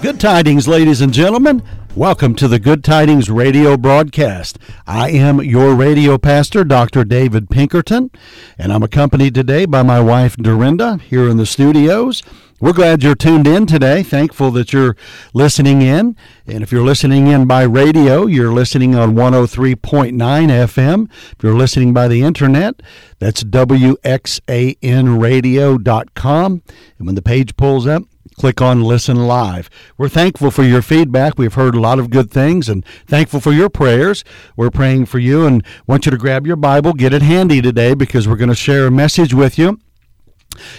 Good tidings, ladies and gentlemen. Welcome to the Good Tidings radio broadcast. I am your radio pastor, Dr. David Pinkerton, and I'm accompanied today by my wife, Dorinda, here in the studios. We're glad you're tuned in today. Thankful that you're listening in. And if you're listening in by radio, you're listening on 103.9 FM. If you're listening by the internet, that's WXANradio.com. And when the page pulls up, click on Listen Live. We're thankful for your feedback. We've heard a lot of good things and thankful for your prayers. We're praying for you and want you to grab your Bible, get it handy today because we're going to share a message with you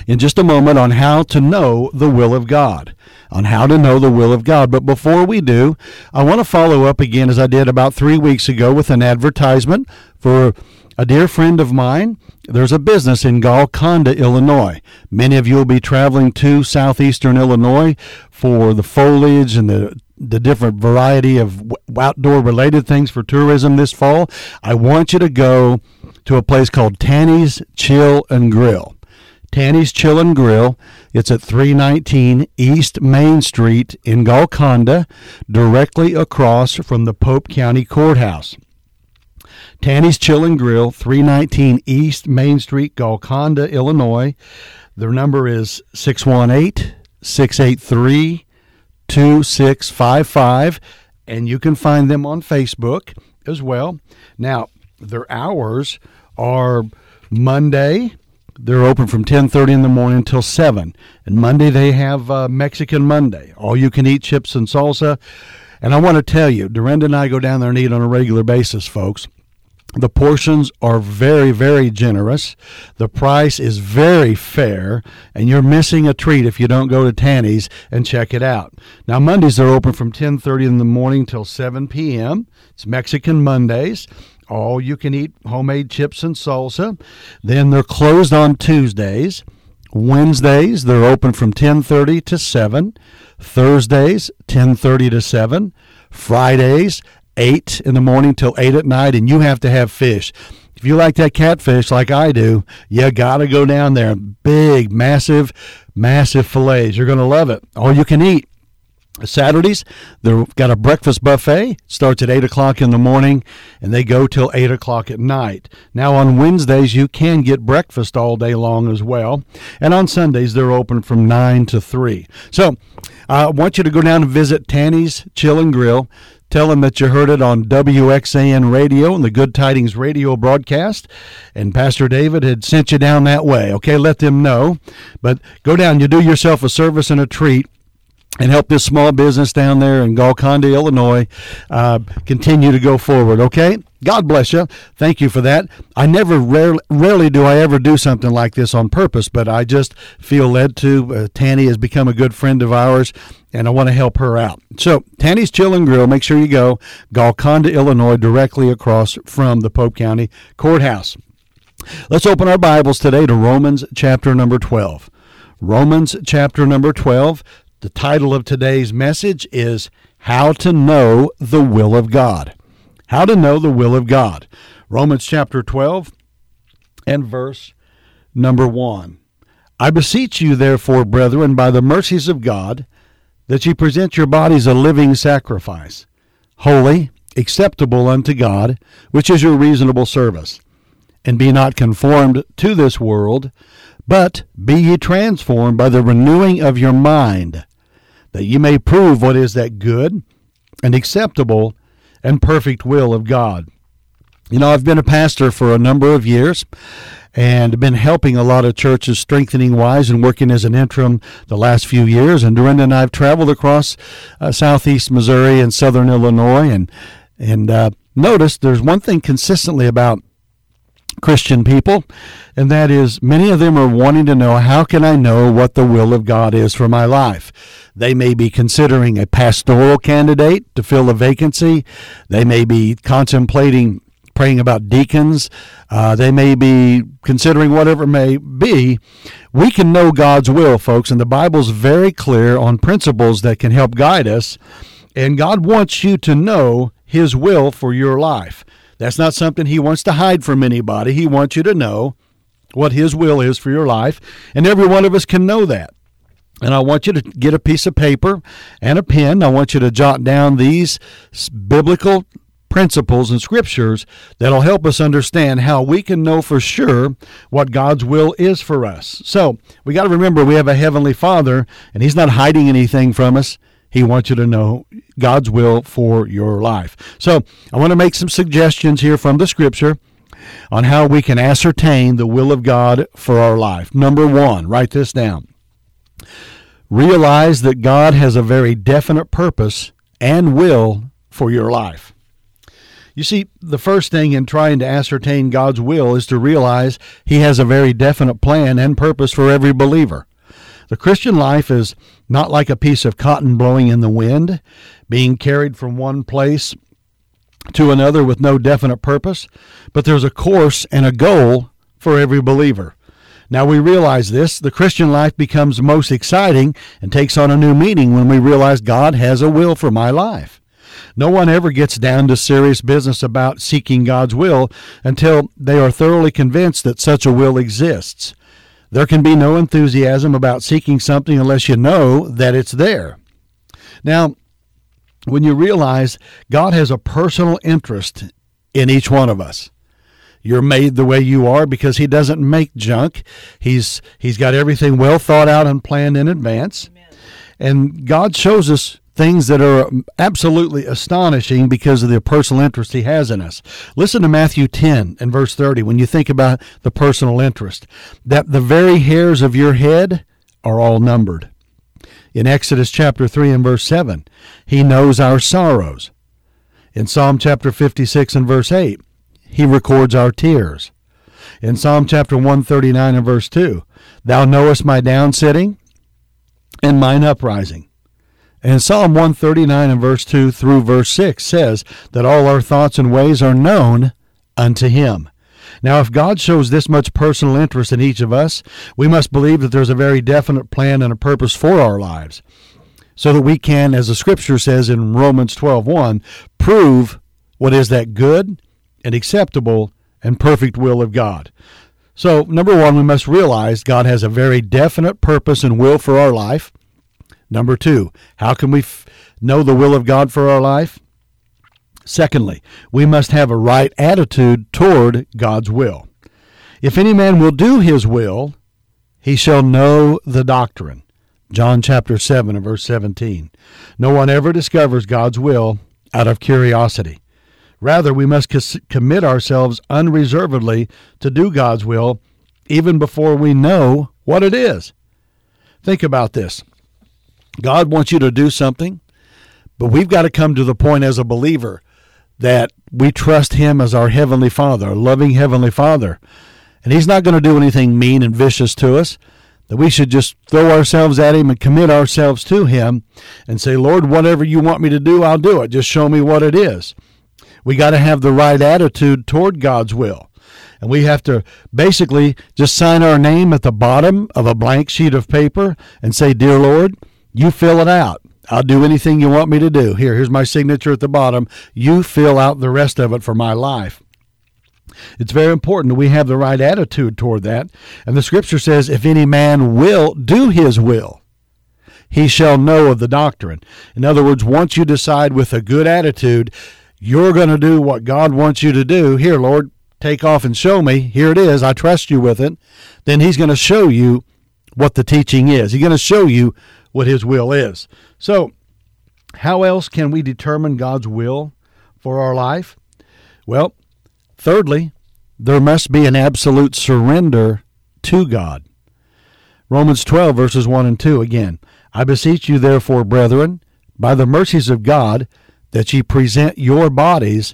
in just a moment on how to know the will of God. On how to know the will of God. But before we do, I want to follow up again as I did about three weeks ago with an advertisement for a dear friend of mine. There's a business in Golconda, Illinois. Many of you will be traveling to southeastern Illinois for the foliage and the the different variety of outdoor related things for tourism this fall. I want you to go to a place called Tanny's Chill and Grill. Tanny's Chill and Grill. It's at 319 East Main Street in Golconda, directly across from the Pope County Courthouse. Tanny's Chill and Grill, 319 East Main Street, Golconda, Illinois. Their number is 618 683 2655, and you can find them on Facebook as well. Now, their hours are Monday. They're open from 10:30 in the morning until 7. And Monday they have uh, Mexican Monday, all you can eat chips and salsa. And I want to tell you, Dorinda and I go down there and eat on a regular basis, folks. The portions are very, very generous. The price is very fair, and you're missing a treat if you don't go to Tanny's and check it out. Now Mondays they're open from 10:30 in the morning till 7 p.m. It's Mexican Mondays. All you can eat homemade chips and salsa. Then they're closed on Tuesdays. Wednesdays they're open from 10:30 to 7. Thursdays 10:30 to 7. Fridays 8 in the morning till 8 at night, and you have to have fish. If you like that catfish like I do, you got to go down there. Big, massive, massive fillets. You're going to love it. All you can eat. Saturdays, they've got a breakfast buffet. Starts at 8 o'clock in the morning and they go till 8 o'clock at night. Now, on Wednesdays, you can get breakfast all day long as well. And on Sundays, they're open from 9 to 3. So, uh, I want you to go down and visit Tanny's Chill and Grill. Tell them that you heard it on WXAN radio and the Good Tidings radio broadcast. And Pastor David had sent you down that way. Okay, let them know. But go down, you do yourself a service and a treat and help this small business down there in Golconda, Illinois, uh, continue to go forward. Okay, God bless you. Thank you for that. I never, rarely, rarely do I ever do something like this on purpose, but I just feel led to. Uh, Tanny has become a good friend of ours, and I want to help her out. So, Tanny's Chill and Grill. Make sure you go Golconda, Illinois, directly across from the Pope County Courthouse. Let's open our Bibles today to Romans chapter number 12. Romans chapter number 12. The title of today's message is How to Know the Will of God. How to Know the Will of God. Romans chapter 12 and verse number 1. I beseech you, therefore, brethren, by the mercies of God, that ye present your bodies a living sacrifice, holy, acceptable unto God, which is your reasonable service. And be not conformed to this world, but be ye transformed by the renewing of your mind that ye may prove what is that good and acceptable and perfect will of God. You know, I've been a pastor for a number of years and been helping a lot of churches strengthening wise and working as an interim the last few years. And Dorinda and I have traveled across uh, southeast Missouri and southern Illinois and and uh, notice there's one thing consistently about Christian people, and that is many of them are wanting to know how can I know what the will of God is for my life. They may be considering a pastoral candidate to fill a vacancy. They may be contemplating praying about deacons. Uh, they may be considering whatever may be. We can know God's will, folks, and the Bible's very clear on principles that can help guide us. And God wants you to know His will for your life. That's not something He wants to hide from anybody. He wants you to know what His will is for your life, and every one of us can know that. And I want you to get a piece of paper and a pen. I want you to jot down these biblical principles and scriptures that'll help us understand how we can know for sure what God's will is for us. So, we got to remember we have a heavenly Father and he's not hiding anything from us. He wants you to know God's will for your life. So, I want to make some suggestions here from the scripture on how we can ascertain the will of God for our life. Number 1, write this down. Realize that God has a very definite purpose and will for your life. You see, the first thing in trying to ascertain God's will is to realize He has a very definite plan and purpose for every believer. The Christian life is not like a piece of cotton blowing in the wind, being carried from one place to another with no definite purpose, but there's a course and a goal for every believer. Now we realize this, the Christian life becomes most exciting and takes on a new meaning when we realize God has a will for my life. No one ever gets down to serious business about seeking God's will until they are thoroughly convinced that such a will exists. There can be no enthusiasm about seeking something unless you know that it's there. Now, when you realize God has a personal interest in each one of us, you're made the way you are because he doesn't make junk. He's he's got everything well thought out and planned in advance. Amen. And God shows us things that are absolutely astonishing because of the personal interest he has in us. Listen to Matthew 10 and verse 30 when you think about the personal interest, that the very hairs of your head are all numbered. In Exodus chapter 3 and verse 7, he knows our sorrows. In Psalm chapter 56 and verse 8, he records our tears. In Psalm chapter 139 and verse 2, Thou knowest my down sitting and mine uprising. And Psalm 139 and verse 2 through verse 6 says that all our thoughts and ways are known unto him. Now, if God shows this much personal interest in each of us, we must believe that there's a very definite plan and a purpose for our lives, so that we can, as the scripture says in Romans 12:1, prove what is that good and acceptable and perfect will of God. So, number one, we must realize God has a very definite purpose and will for our life. Number two, how can we f- know the will of God for our life? Secondly, we must have a right attitude toward God's will. If any man will do his will, he shall know the doctrine. John chapter 7 and verse 17. No one ever discovers God's will out of curiosity. Rather, we must commit ourselves unreservedly to do God's will even before we know what it is. Think about this. God wants you to do something, but we've got to come to the point as a believer that we trust Him as our Heavenly Father, our loving Heavenly Father. And He's not going to do anything mean and vicious to us. That we should just throw ourselves at Him and commit ourselves to Him and say, Lord, whatever you want me to do, I'll do it. Just show me what it is. We got to have the right attitude toward God's will. And we have to basically just sign our name at the bottom of a blank sheet of paper and say, Dear Lord, you fill it out. I'll do anything you want me to do. Here, here's my signature at the bottom. You fill out the rest of it for my life. It's very important that we have the right attitude toward that. And the scripture says, if any man will do his will, he shall know of the doctrine. In other words, once you decide with a good attitude, you're going to do what God wants you to do. Here, Lord, take off and show me. Here it is. I trust you with it. Then he's going to show you what the teaching is. He's going to show you what His will is. So, how else can we determine God's will for our life? Well, thirdly, there must be an absolute surrender to God. Romans 12, verses 1 and 2 again. I beseech you, therefore, brethren, by the mercies of God, that ye present your bodies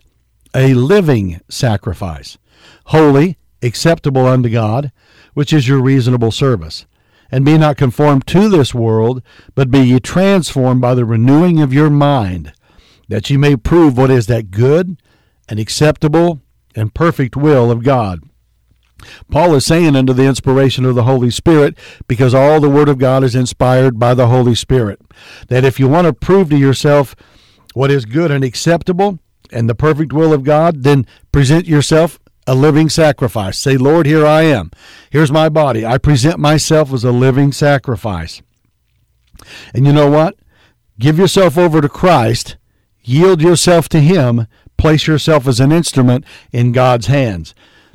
a living sacrifice, holy, acceptable unto God, which is your reasonable service and be not conformed to this world, but be ye transformed by the renewing of your mind, that ye may prove what is that good and acceptable and perfect will of God. Paul is saying under the inspiration of the Holy Spirit, because all the Word of God is inspired by the Holy Spirit, that if you want to prove to yourself what is good and acceptable and the perfect will of God, then present yourself a living sacrifice. Say, Lord, here I am. Here's my body. I present myself as a living sacrifice. And you know what? Give yourself over to Christ, yield yourself to Him, place yourself as an instrument in God's hands.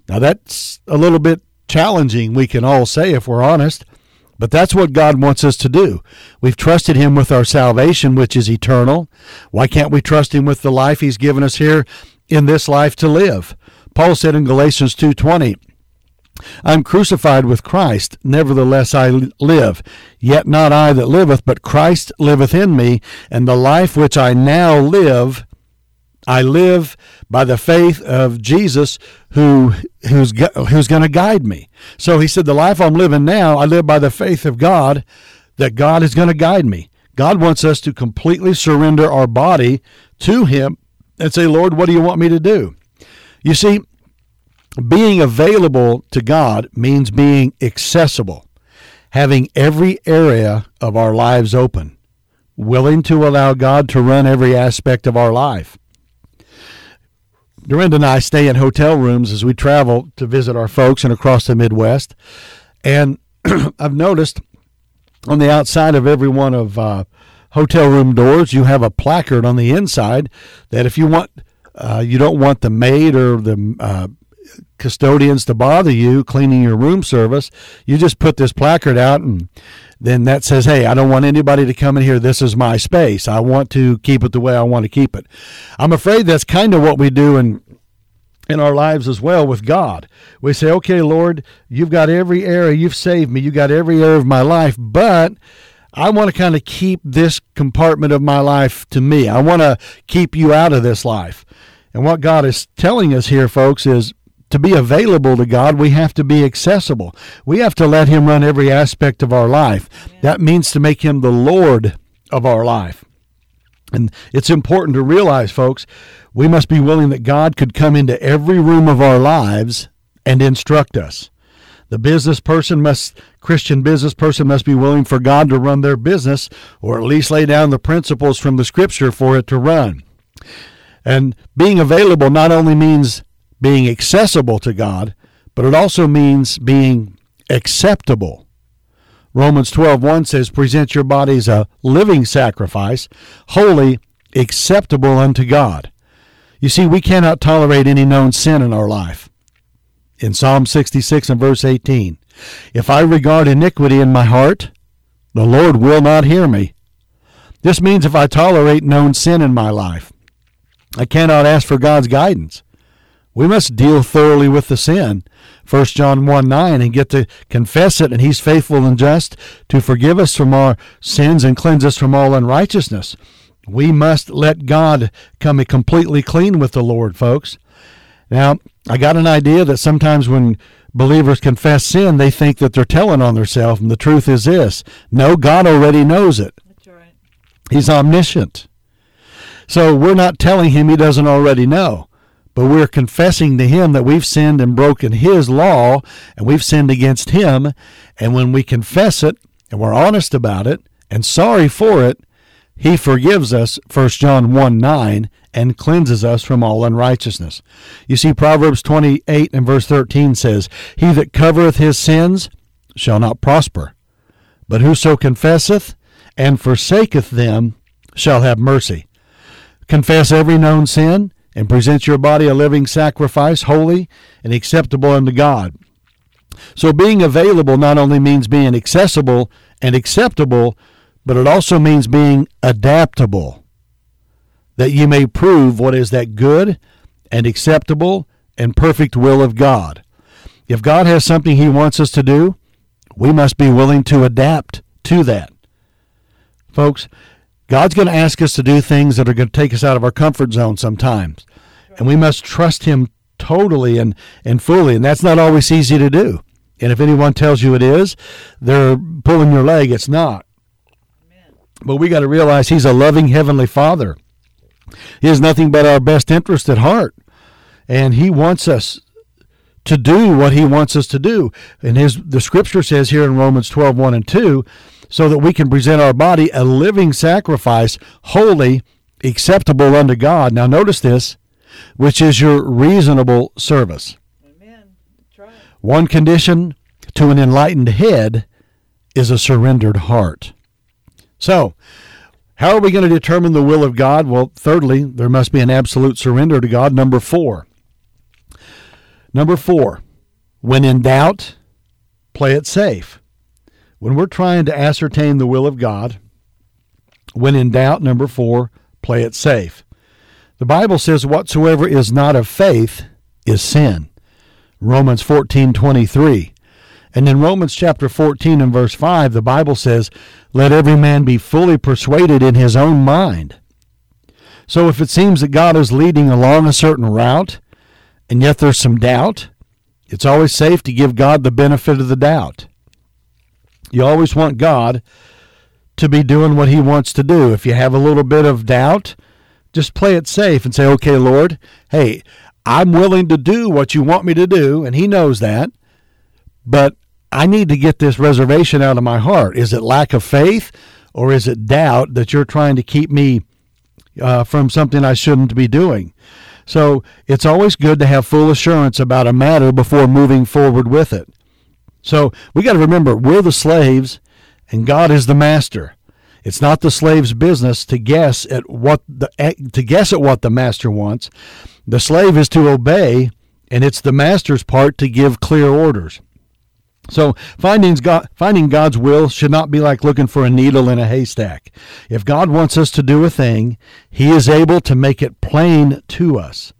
Now, that's a little bit challenging, we can all say if we're honest, but that's what God wants us to do. We've trusted Him with our salvation, which is eternal. Why can't we trust Him with the life He's given us here in this life to live? Paul said in Galatians 2:20, I'm crucified with Christ, nevertheless I live. Yet not I that liveth, but Christ liveth in me, and the life which I now live, I live by the faith of Jesus who who's who's going to guide me. So he said the life I'm living now, I live by the faith of God that God is going to guide me. God wants us to completely surrender our body to him and say, "Lord, what do you want me to do?" You see, being available to God means being accessible, having every area of our lives open, willing to allow God to run every aspect of our life. Dorinda and I stay in hotel rooms as we travel to visit our folks and across the Midwest. And I've noticed on the outside of every one of uh, hotel room doors, you have a placard on the inside that if you want, uh, you don't want the maid or the uh, custodians to bother you cleaning your room service. You just put this placard out and then that says, hey, I don't want anybody to come in here. This is my space. I want to keep it the way I want to keep it. I'm afraid that's kind of what we do in in our lives as well with God. We say, okay, Lord, you've got every area, you've saved me, you got every area of my life, but I want to kind of keep this compartment of my life to me. I want to keep you out of this life. And what God is telling us here, folks, is to be available to God, we have to be accessible. We have to let Him run every aspect of our life. That means to make Him the Lord of our life. And it's important to realize, folks, we must be willing that God could come into every room of our lives and instruct us. The business person must, Christian business person must be willing for God to run their business, or at least lay down the principles from the scripture for it to run. And being available not only means being accessible to God, but it also means being acceptable. Romans 12:1 says present your bodies a living sacrifice, holy, acceptable unto God. You see, we cannot tolerate any known sin in our life. In Psalm 66 and verse 18, if I regard iniquity in my heart, the Lord will not hear me. This means if I tolerate known sin in my life, I cannot ask for God's guidance. We must deal thoroughly with the sin. 1 John 1 9 and get to confess it, and He's faithful and just to forgive us from our sins and cleanse us from all unrighteousness. We must let God come completely clean with the Lord, folks. Now, I got an idea that sometimes when believers confess sin, they think that they're telling on themselves, and the truth is this no, God already knows it. That's right. He's omniscient. So we're not telling him he doesn't already know but we're confessing to him that we've sinned and broken his law and we've sinned against him. And when we confess it and we're honest about it and sorry for it, he forgives us, 1 John 1 9, and cleanses us from all unrighteousness. You see, Proverbs 28 and verse 13 says, He that covereth his sins shall not prosper, but whoso confesseth and forsaketh them shall have mercy. Confess every known sin and present your body a living sacrifice, holy and acceptable unto God. So, being available not only means being accessible and acceptable, but it also means being adaptable, that ye may prove what is that good and acceptable and perfect will of God. If God has something He wants us to do, we must be willing to adapt to that. Folks, God's going to ask us to do things that are going to take us out of our comfort zone sometimes. And we must trust Him totally and, and fully. And that's not always easy to do. And if anyone tells you it is, they're pulling your leg. It's not. But we got to realize He's a loving Heavenly Father. He has nothing but our best interest at heart. And He wants us to do what He wants us to do. And his, the scripture says here in Romans 12 1 and 2 so that we can present our body a living sacrifice, holy, acceptable unto God. Now, notice this, which is your reasonable service. Amen. Right. One condition to an enlightened head is a surrendered heart. So, how are we going to determine the will of God? Well, thirdly, there must be an absolute surrender to God. Number four. Number four, when in doubt, play it safe. When we're trying to ascertain the will of God, when in doubt, number four, play it safe. The Bible says, Whatsoever is not of faith is sin. Romans 14 23. And in Romans chapter 14 and verse 5, the Bible says, Let every man be fully persuaded in his own mind. So if it seems that God is leading along a certain route, and yet there's some doubt, it's always safe to give God the benefit of the doubt. You always want God to be doing what he wants to do. If you have a little bit of doubt, just play it safe and say, okay, Lord, hey, I'm willing to do what you want me to do, and he knows that, but I need to get this reservation out of my heart. Is it lack of faith or is it doubt that you're trying to keep me uh, from something I shouldn't be doing? So it's always good to have full assurance about a matter before moving forward with it. So we got to remember we're the slaves and God is the master. It's not the slave's business to guess at what the to guess at what the master wants. The slave is to obey, and it's the master's part to give clear orders. So finding, God, finding God's will should not be like looking for a needle in a haystack. If God wants us to do a thing, He is able to make it plain to us.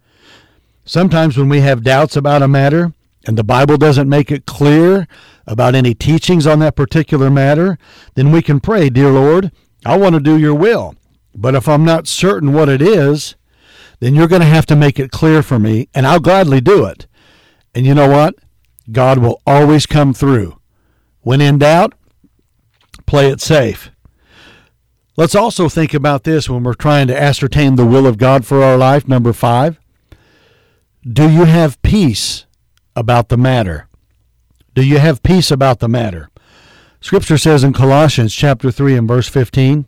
Sometimes when we have doubts about a matter and the Bible doesn't make it clear about any teachings on that particular matter, then we can pray, Dear Lord, I want to do your will. But if I'm not certain what it is, then you're going to have to make it clear for me, and I'll gladly do it. And you know what? God will always come through. When in doubt, play it safe. Let's also think about this when we're trying to ascertain the will of God for our life. Number five, do you have peace about the matter? Do you have peace about the matter? Scripture says in Colossians chapter 3 and verse 15,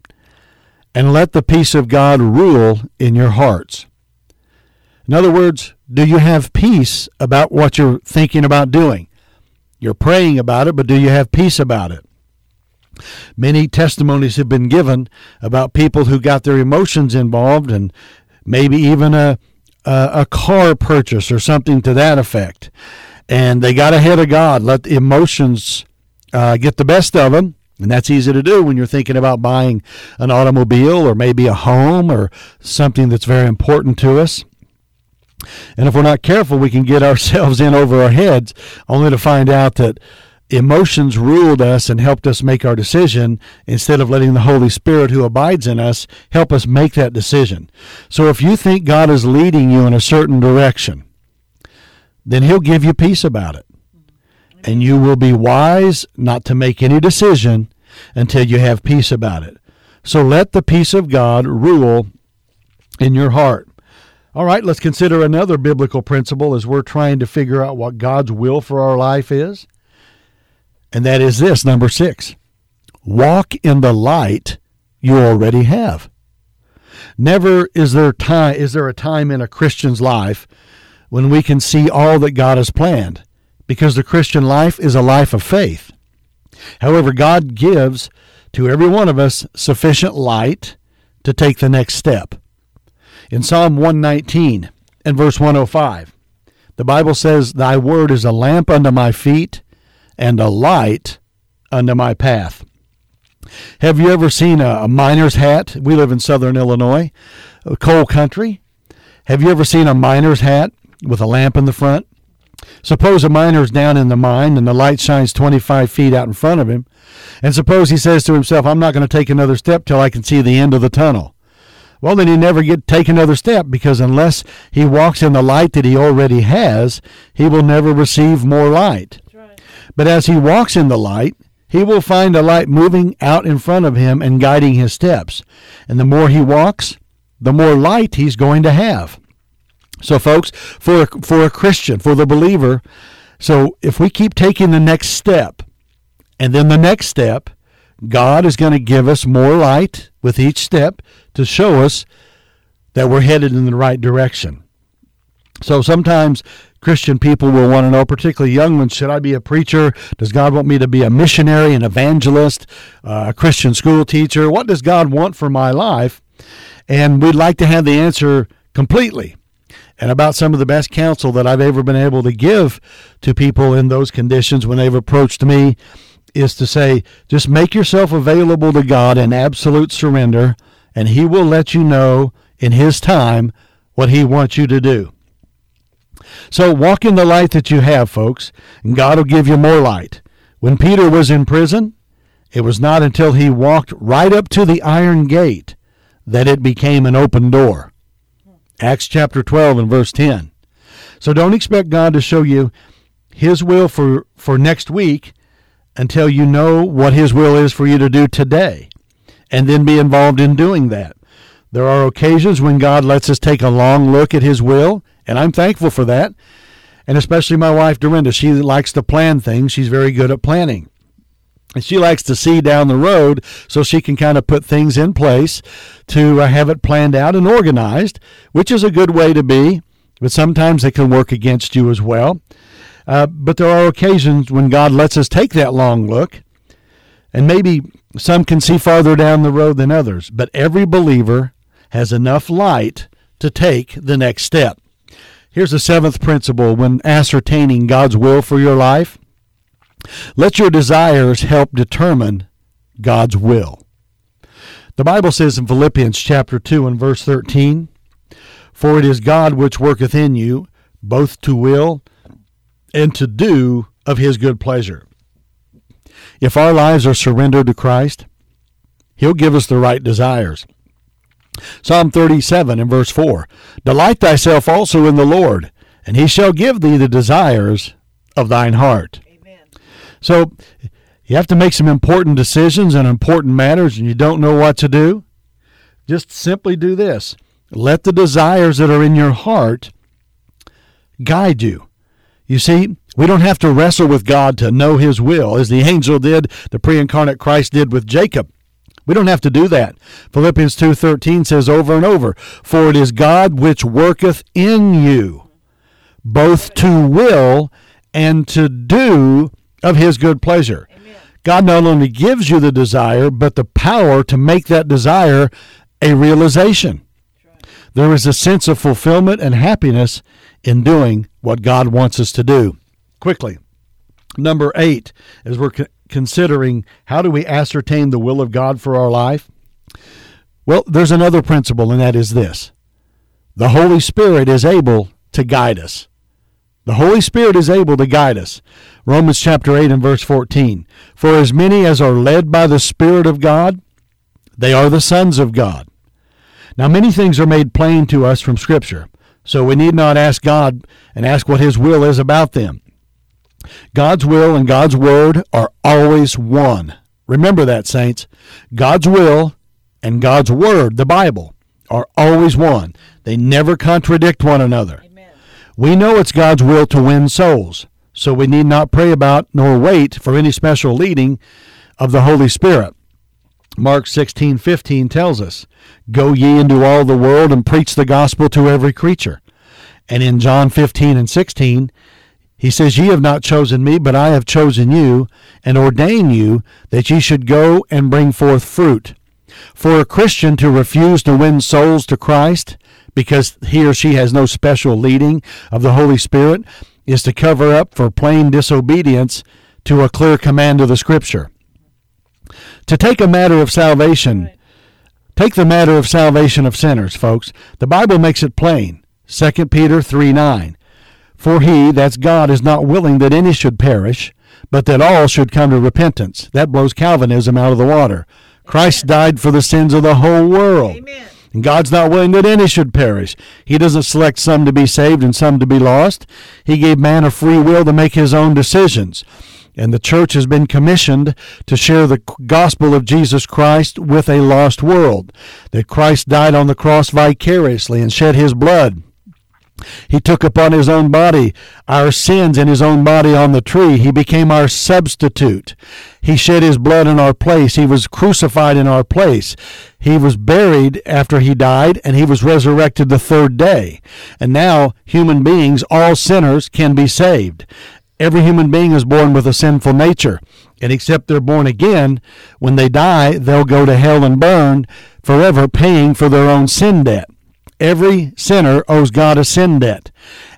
and let the peace of God rule in your hearts. In other words, do you have peace about what you're thinking about doing? You're praying about it, but do you have peace about it? Many testimonies have been given about people who got their emotions involved and maybe even a, a, a car purchase or something to that effect. And they got ahead of God, let the emotions uh, get the best of them. And that's easy to do when you're thinking about buying an automobile or maybe a home or something that's very important to us. And if we're not careful, we can get ourselves in over our heads only to find out that emotions ruled us and helped us make our decision instead of letting the Holy Spirit who abides in us help us make that decision. So if you think God is leading you in a certain direction, then He'll give you peace about it. And you will be wise not to make any decision until you have peace about it. So let the peace of God rule in your heart. All right, let's consider another biblical principle as we're trying to figure out what God's will for our life is. And that is this number six walk in the light you already have. Never is there time is there a time in a Christian's life when we can see all that God has planned, because the Christian life is a life of faith. However, God gives to every one of us sufficient light to take the next step. In Psalm 119 and verse 105, the Bible says, Thy word is a lamp unto my feet and a light unto my path. Have you ever seen a, a miner's hat? We live in southern Illinois, coal country. Have you ever seen a miner's hat with a lamp in the front? Suppose a miner's down in the mine and the light shines 25 feet out in front of him. And suppose he says to himself, I'm not going to take another step till I can see the end of the tunnel. Well, then he never get take another step because unless he walks in the light that he already has, he will never receive more light. But as he walks in the light, he will find a light moving out in front of him and guiding his steps. And the more he walks, the more light he's going to have. So, folks, for for a Christian, for the believer, so if we keep taking the next step, and then the next step, God is going to give us more light with each step to show us that we're headed in the right direction. So sometimes Christian people will want to know, particularly young ones, should I be a preacher? Does God want me to be a missionary, an evangelist, uh, a Christian school teacher? What does God want for my life? And we'd like to have the answer completely. And about some of the best counsel that I've ever been able to give to people in those conditions when they've approached me is to say, just make yourself available to God in absolute surrender, and He will let you know in His time what He wants you to do. So walk in the light that you have, folks, and God will give you more light. When Peter was in prison, it was not until he walked right up to the iron gate that it became an open door. Acts chapter 12 and verse 10. So don't expect God to show you his will for, for next week until you know what his will is for you to do today and then be involved in doing that. There are occasions when God lets us take a long look at his will, and I'm thankful for that. And especially my wife Dorinda, she likes to plan things. She's very good at planning. And she likes to see down the road so she can kind of put things in place to uh, have it planned out and organized, which is a good way to be, but sometimes it can work against you as well. Uh, but there are occasions when God lets us take that long look, and maybe some can see farther down the road than others, but every believer has enough light to take the next step. Here's the seventh principle when ascertaining God's will for your life let your desires help determine God's will. The Bible says in Philippians chapter 2 and verse 13, For it is God which worketh in you both to will and to do of his good pleasure. If our lives are surrendered to Christ, he'll give us the right desires. Psalm 37 and verse 4 Delight thyself also in the Lord, and he shall give thee the desires of thine heart. So you have to make some important decisions and important matters and you don't know what to do. Just simply do this let the desires that are in your heart guide you. You see, we don't have to wrestle with God to know His will, as the angel did, the pre incarnate Christ did with Jacob. We don't have to do that. Philippians 2:13 says over and over, "For it is God which worketh in you both to will and to do of his good pleasure. God not only gives you the desire, but the power to make that desire a realization. There is a sense of fulfillment and happiness in doing what God wants us to do. Quickly, number eight, as we're considering how do we ascertain the will of God for our life? Well, there's another principle, and that is this the Holy Spirit is able to guide us. The Holy Spirit is able to guide us. Romans chapter 8 and verse 14. For as many as are led by the Spirit of God, they are the sons of God. Now, many things are made plain to us from Scripture, so we need not ask God and ask what His will is about them. God's will and God's word are always one. Remember that, saints. God's will and God's word, the Bible, are always one. They never contradict one another. We know it's God's will to win souls, so we need not pray about nor wait for any special leading of the Holy Spirit. Mark 16:15 tells us, "Go ye into all the world and preach the gospel to every creature." And in John 15 and 16, he says, Ye have not chosen me, but I have chosen you, and ordained you that ye should go and bring forth fruit. For a Christian to refuse to win souls to Christ because he or she has no special leading of the Holy Spirit is to cover up for plain disobedience to a clear command of the Scripture. To take a matter of salvation, take the matter of salvation of sinners, folks. The Bible makes it plain. 2 Peter 3 9. For he, that's God, is not willing that any should perish, but that all should come to repentance. That blows Calvinism out of the water. Christ died for the sins of the whole world. Amen. And God's not willing that any should perish. He doesn't select some to be saved and some to be lost. He gave man a free will to make his own decisions. And the church has been commissioned to share the gospel of Jesus Christ with a lost world. That Christ died on the cross vicariously and shed his blood. He took upon his own body our sins in his own body on the tree. He became our substitute. He shed his blood in our place. He was crucified in our place. He was buried after he died, and he was resurrected the third day. And now human beings, all sinners, can be saved. Every human being is born with a sinful nature. And except they're born again, when they die, they'll go to hell and burn forever, paying for their own sin debt. Every sinner owes God a sin debt.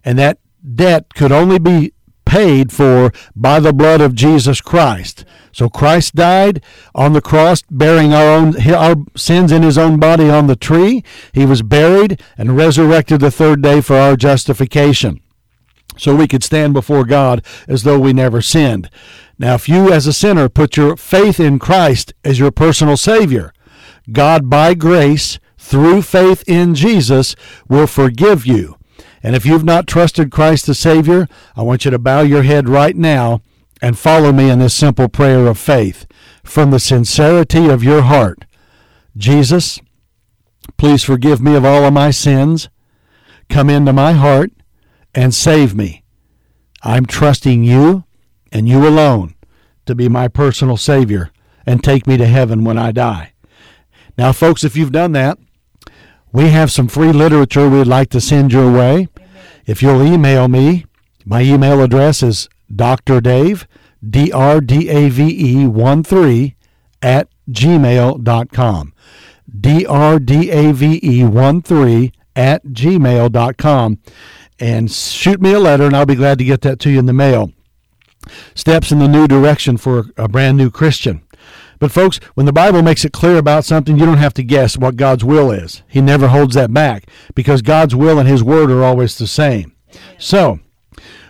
And that debt could only be paid for by the blood of Jesus Christ. So Christ died on the cross, bearing our own our sins in his own body on the tree. He was buried and resurrected the third day for our justification so we could stand before God as though we never sinned. Now, if you as a sinner put your faith in Christ as your personal Savior, God by grace, through faith in Jesus, will forgive you. And if you've not trusted Christ the Savior, I want you to bow your head right now and follow me in this simple prayer of faith from the sincerity of your heart. Jesus, please forgive me of all of my sins. Come into my heart and save me. I'm trusting you and you alone to be my personal Savior and take me to heaven when I die. Now, folks, if you've done that, we have some free literature we'd like to send your way. If you'll email me, my email address is Dr. Dave, D R D A V E 1 3 at gmail.com. D R D A V E 1 3 at gmail.com and shoot me a letter, and I'll be glad to get that to you in the mail. Steps in the new direction for a brand new Christian. But, folks, when the Bible makes it clear about something, you don't have to guess what God's will is. He never holds that back because God's will and His word are always the same. So,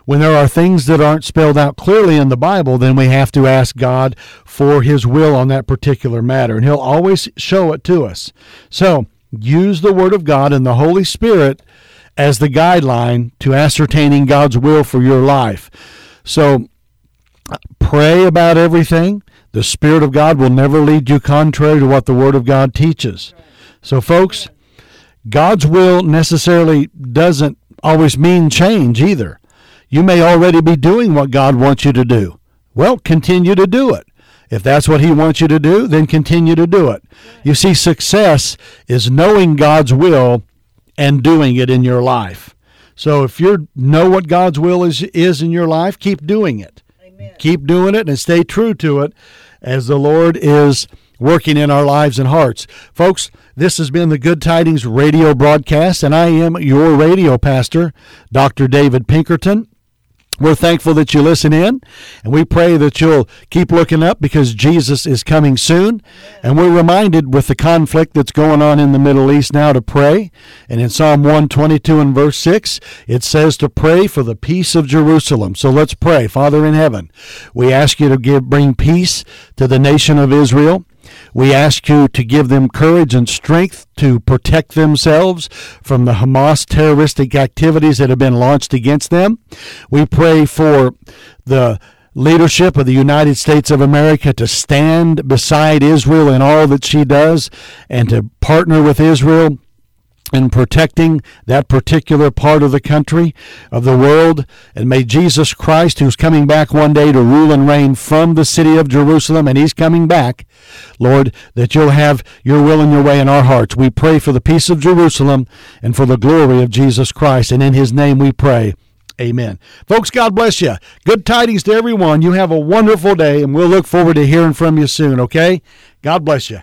when there are things that aren't spelled out clearly in the Bible, then we have to ask God for His will on that particular matter, and He'll always show it to us. So, use the Word of God and the Holy Spirit as the guideline to ascertaining God's will for your life. So pray about everything. The Spirit of God will never lead you contrary to what the Word of God teaches. So, folks, God's will necessarily doesn't always mean change either. You may already be doing what God wants you to do. Well, continue to do it. If that's what He wants you to do, then continue to do it. You see, success is knowing God's will and doing it in your life. So if you know what God's will is is in your life, keep doing it. Amen. Keep doing it and stay true to it as the Lord is working in our lives and hearts. Folks, this has been the Good Tidings radio broadcast, and I am your radio pastor, Dr. David Pinkerton. We're thankful that you listen in, and we pray that you'll keep looking up because Jesus is coming soon. And we're reminded with the conflict that's going on in the Middle East now to pray. And in Psalm 122 and verse 6, it says to pray for the peace of Jerusalem. So let's pray. Father in heaven, we ask you to give, bring peace to the nation of Israel. We ask you to give them courage and strength to protect themselves from the Hamas terroristic activities that have been launched against them. We pray for the leadership of the United States of America to stand beside Israel in all that she does and to partner with Israel in protecting that particular part of the country, of the world. And may Jesus Christ, who's coming back one day to rule and reign from the city of Jerusalem, and he's coming back, Lord, that you'll have your will and your way in our hearts. We pray for the peace of Jerusalem and for the glory of Jesus Christ. And in his name we pray. Amen. Folks, God bless you. Good tidings to everyone. You have a wonderful day, and we'll look forward to hearing from you soon, okay? God bless you.